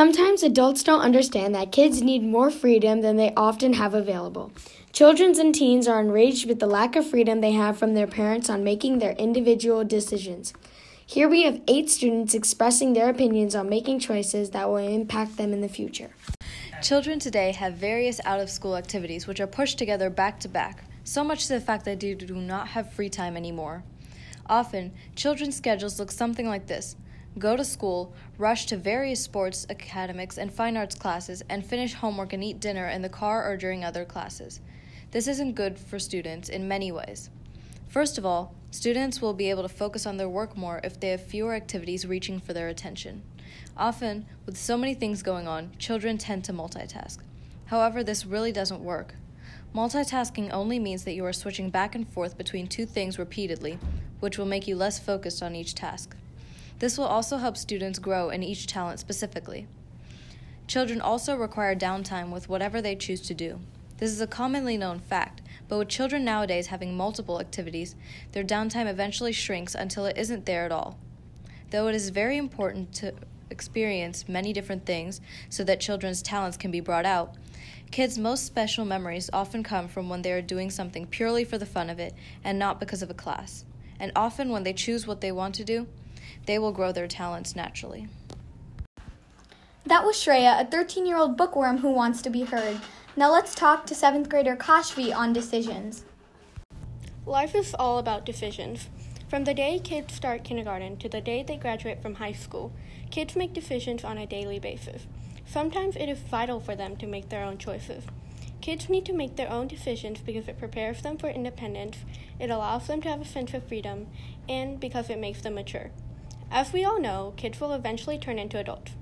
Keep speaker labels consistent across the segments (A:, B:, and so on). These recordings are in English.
A: Sometimes adults don't understand that kids need more freedom than they often have available. Children and teens are enraged with the lack of freedom they have from their parents on making their individual decisions. Here we have eight students expressing their opinions on making choices that will impact them in the future.
B: Children today have various out of school activities which are pushed together back to back, so much to the fact that they do not have free time anymore. Often, children's schedules look something like this go to school, rush to various sports, academics, and fine arts classes, and finish homework and eat dinner in the car or during other classes. This isn't good for students in many ways. First of all, students will be able to focus on their work more if they have fewer activities reaching for their attention. Often, with so many things going on, children tend to multitask. However, this really doesn't work. Multitasking only means that you are switching back and forth between two things repeatedly, which will make you less focused on each task. This will also help students grow in each talent specifically. Children also require downtime with whatever they choose to do. This is a commonly known fact, but with children nowadays having multiple activities, their downtime eventually shrinks until it isn't there at all. Though it is very important to experience many different things so that children's talents can be brought out, kids' most special memories often come from when they are doing something purely for the fun of it and not because of a class. And often when they choose what they want to do, they will grow their talents naturally.
C: That was Shreya, a 13 year old bookworm who wants to be heard. Now let's talk to 7th grader Kashvi on decisions.
D: Life is all about decisions. From the day kids start kindergarten to the day they graduate from high school, kids make decisions on a daily basis. Sometimes it is vital for them to make their own choices. Kids need to make their own decisions because it prepares them for independence, it allows them to have a sense of freedom, and because it makes them mature. As we all know, kids will eventually turn into adults.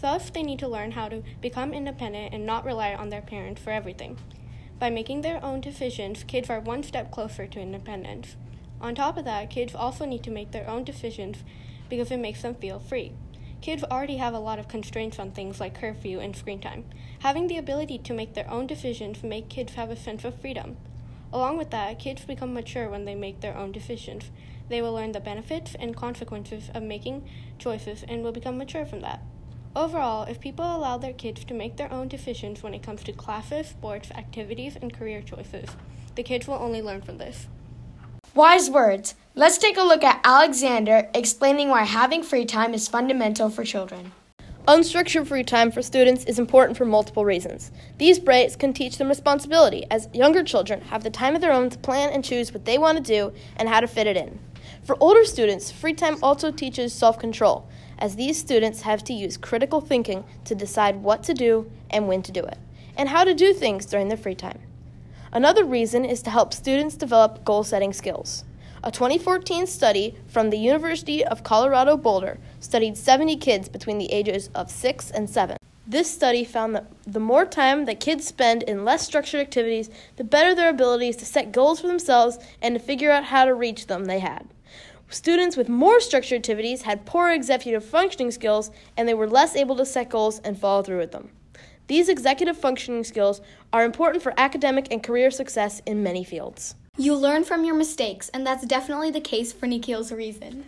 D: Thus, they need to learn how to become independent and not rely on their parents for everything. By making their own decisions, kids are one step closer to independence. On top of that, kids also need to make their own decisions because it makes them feel free. Kids already have a lot of constraints on things like curfew and screen time. Having the ability to make their own decisions make kids have a sense of freedom. Along with that, kids become mature when they make their own decisions. They will learn the benefits and consequences of making choices and will become mature from that. Overall, if people allow their kids to make their own decisions when it comes to classes, sports, activities, and career choices, the kids will only learn from this.
A: Wise words. Let's take a look at Alexander explaining why having free time is fundamental for children.
E: Unstructured free time for students is important for multiple reasons. These breaks can teach them responsibility, as younger children have the time of their own to plan and choose what they want to do and how to fit it in. For older students, free time also teaches self control, as these students have to use critical thinking to decide what to do and when to do it, and how to do things during their free time. Another reason is to help students develop goal setting skills. A 2014 study from the University of Colorado Boulder studied 70 kids between the ages of 6 and 7. This study found that the more time that kids spend in less structured activities, the better their abilities to set goals for themselves and to figure out how to reach them they had. Students with more structured activities had poor executive functioning skills and they were less able to set goals and follow through with them. These executive functioning skills are important for academic and career success in many fields.
C: You learn from your mistakes, and that's definitely the case for Nikhil's reason.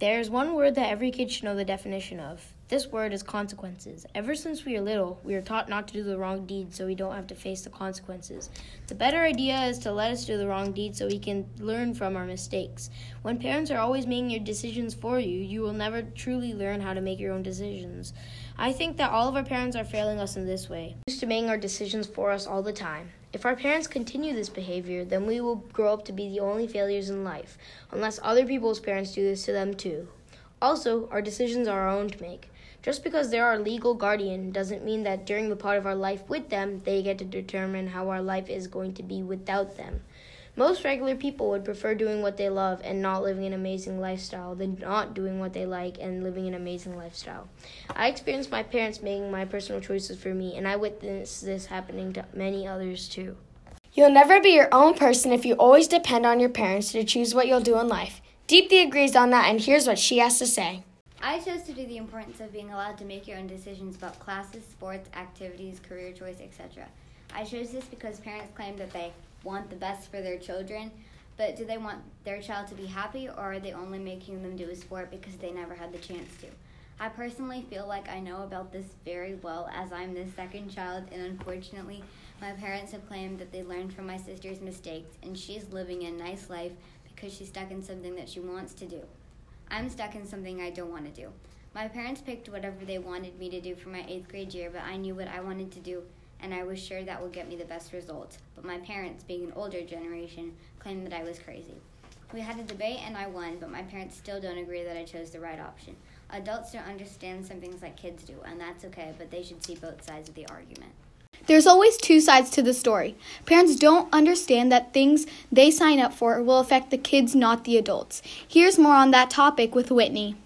F: There's one word that every kid should know the definition of. This word is consequences. Ever since we are little, we are taught not to do the wrong deed so we don't have to face the consequences. The better idea is to let us do the wrong deed so we can learn from our mistakes. When parents are always making your decisions for you, you will never truly learn how to make your own decisions. I think that all of our parents are failing us in this way, used to making our decisions for us all the time. If our parents continue this behavior, then we will grow up to be the only failures in life, unless other people's parents do this to them too. Also, our decisions are our own to make. Just because they're our legal guardian doesn't mean that during the part of our life with them, they get to determine how our life is going to be without them. Most regular people would prefer doing what they love and not living an amazing lifestyle than not doing what they like and living an amazing lifestyle. I experienced my parents making my personal choices for me, and I witnessed this happening to many others too.
A: You'll never be your own person if you always depend on your parents to choose what you'll do in life. Deepthi agrees on that, and here's what she has to say.
G: I chose to do the importance of being allowed to make your own decisions about classes, sports, activities, career choice, etc. I chose this because parents claim that they want the best for their children, but do they want their child to be happy or are they only making them do a sport because they never had the chance to? I personally feel like I know about this very well as I'm the second child, and unfortunately, my parents have claimed that they learned from my sister's mistakes, and she's living a nice life because she's stuck in something that she wants to do. I'm stuck in something I don't want to do. My parents picked whatever they wanted me to do for my eighth grade year, but I knew what I wanted to do, and I was sure that would get me the best results. But my parents, being an older generation, claimed that I was crazy. We had a debate and I won, but my parents still don't agree that I chose the right option. Adults don't understand some things like kids do, and that's okay, but they should see both sides of the argument.
C: There's always two sides to the story. Parents don't understand that things they sign up for will affect the kids, not the adults. Here's more on that topic with Whitney.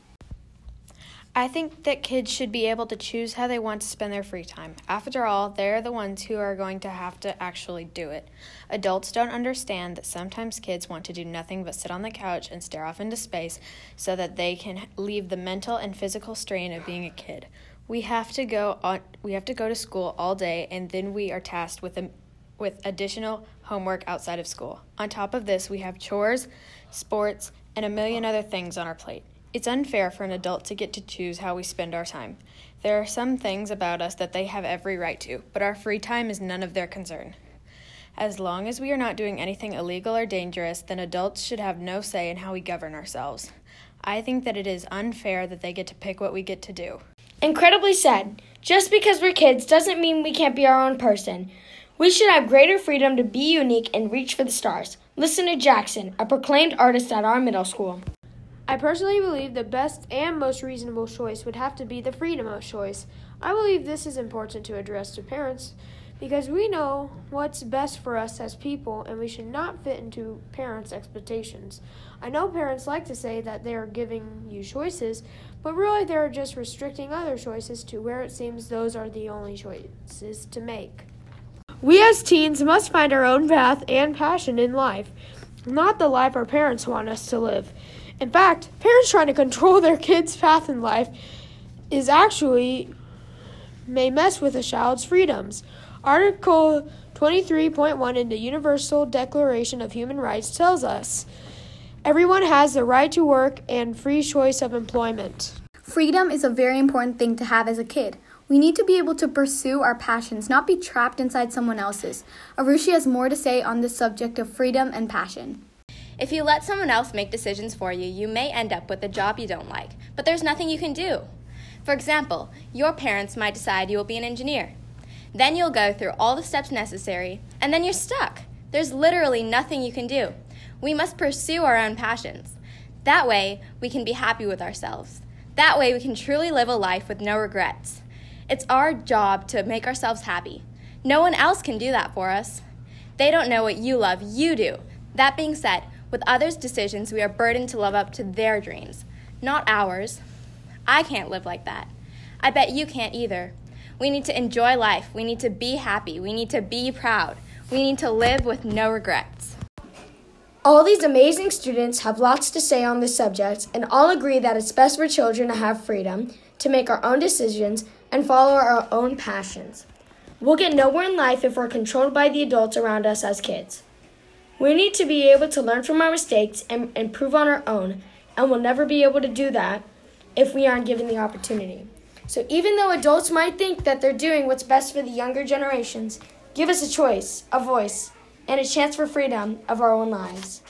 H: I think that kids should be able to choose how they want to spend their free time. After all, they're the ones who are going to have to actually do it. Adults don't understand that sometimes kids want to do nothing but sit on the couch and stare off into space so that they can leave the mental and physical strain of being a kid. We have to go on we have to go to school all day and then we are tasked with a, with additional homework outside of school. On top of this, we have chores, sports, and a million other things on our plate. It's unfair for an adult to get to choose how we spend our time. There are some things about us that they have every right to, but our free time is none of their concern. As long as we are not doing anything illegal or dangerous, then adults should have no say in how we govern ourselves. I think that it is unfair that they get to pick what we get to do.
A: Incredibly sad. Just because we're kids doesn't mean we can't be our own person. We should have greater freedom to be unique and reach for the stars. Listen to Jackson, a proclaimed artist at our middle school.
I: I personally believe the best and most reasonable choice would have to be the freedom of choice. I believe this is important to address to parents because we know what's best for us as people and we should not fit into parents' expectations. I know parents like to say that they are giving you choices, but really they're just restricting other choices to where it seems those are the only choices to make. We as teens must find our own path and passion in life, not the life our parents want us to live. In fact, parents trying to control their kids' path in life is actually may mess with a child's freedoms. Article 23.1 in the Universal Declaration of Human Rights tells us everyone has the right to work and free choice of employment.
C: Freedom is a very important thing to have as a kid. We need to be able to pursue our passions, not be trapped inside someone else's. Arushi has more to say on this subject of freedom and passion.
J: If you let someone else make decisions for you, you may end up with a job you don't like, but there's nothing you can do. For example, your parents might decide you will be an engineer. Then you'll go through all the steps necessary, and then you're stuck. There's literally nothing you can do. We must pursue our own passions. That way, we can be happy with ourselves. That way, we can truly live a life with no regrets. It's our job to make ourselves happy. No one else can do that for us. They don't know what you love, you do. That being said, with others' decisions, we are burdened to live up to their dreams, not ours. I can't live like that. I bet you can't either. We need to enjoy life. We need to be happy. We need to be proud. We need to live with no regrets.
A: All these amazing students have lots to say on this subject and all agree that it's best for children to have freedom, to make our own decisions, and follow our own passions. We'll get nowhere in life if we're controlled by the adults around us as kids. We need to be able to learn from our mistakes and improve on our own, and we'll never be able to do that if we aren't given the opportunity. So, even though adults might think that they're doing what's best for the younger generations, give us a choice, a voice, and a chance for freedom of our own lives.